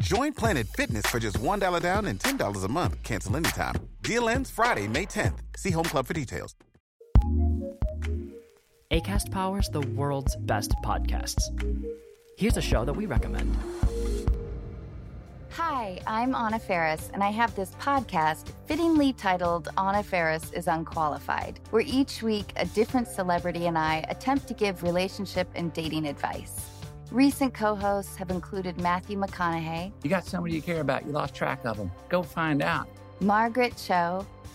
Join Planet Fitness for just $1 down and $10 a month. Cancel anytime. Deal ends Friday, May 10th. See Home Club for details. ACAST powers the world's best podcasts. Here's a show that we recommend. Hi, I'm Anna Faris, and I have this podcast fittingly titled Anna Faris is Unqualified, where each week a different celebrity and I attempt to give relationship and dating advice. Recent co hosts have included Matthew McConaughey. You got somebody you care about, you lost track of them. Go find out. Margaret Cho.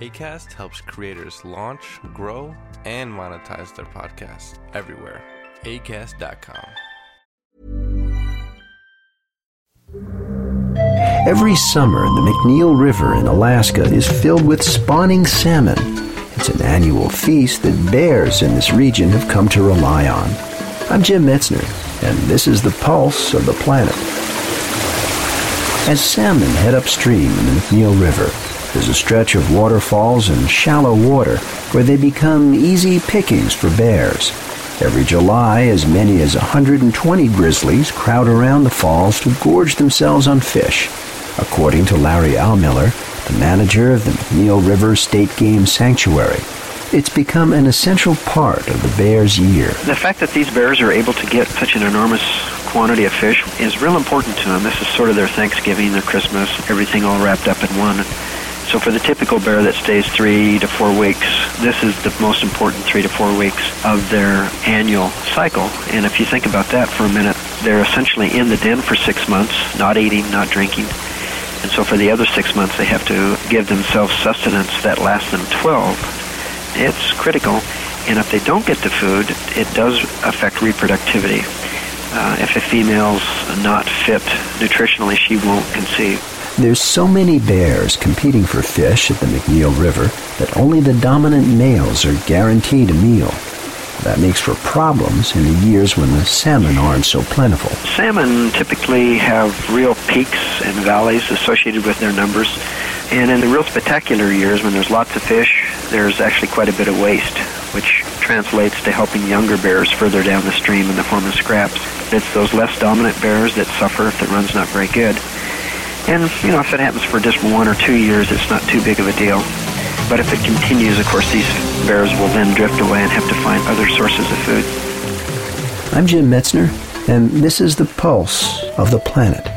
ACAST helps creators launch, grow, and monetize their podcasts everywhere. ACAST.com. Every summer, the McNeil River in Alaska is filled with spawning salmon. It's an annual feast that bears in this region have come to rely on. I'm Jim Metzner, and this is the pulse of the planet. As salmon head upstream in the McNeil River, there's a stretch of waterfalls and shallow water where they become easy pickings for bears. Every July, as many as 120 grizzlies crowd around the falls to gorge themselves on fish. According to Larry Aumiller, the manager of the McNeil River State Game Sanctuary, it's become an essential part of the bear's year. The fact that these bears are able to get such an enormous quantity of fish is real important to them. This is sort of their Thanksgiving, their Christmas, everything all wrapped up in one. So for the typical bear that stays three to four weeks, this is the most important three to four weeks of their annual cycle. And if you think about that for a minute, they're essentially in the den for six months, not eating, not drinking. And so for the other six months, they have to give themselves sustenance that lasts them 12. It's critical. And if they don't get the food, it does affect reproductivity. Uh, if a female's not fit nutritionally, she won't conceive. There's so many bears competing for fish at the McNeil River that only the dominant males are guaranteed a meal. That makes for problems in the years when the salmon aren't so plentiful. Salmon typically have real peaks and valleys associated with their numbers. And in the real spectacular years, when there's lots of fish, there's actually quite a bit of waste, which translates to helping younger bears further down the stream in the form of scraps. It's those less dominant bears that suffer if the run's not very good. And, you know, if it happens for just one or two years, it's not too big of a deal. But if it continues, of course, these bears will then drift away and have to find other sources of food. I'm Jim Metzner, and this is the pulse of the planet.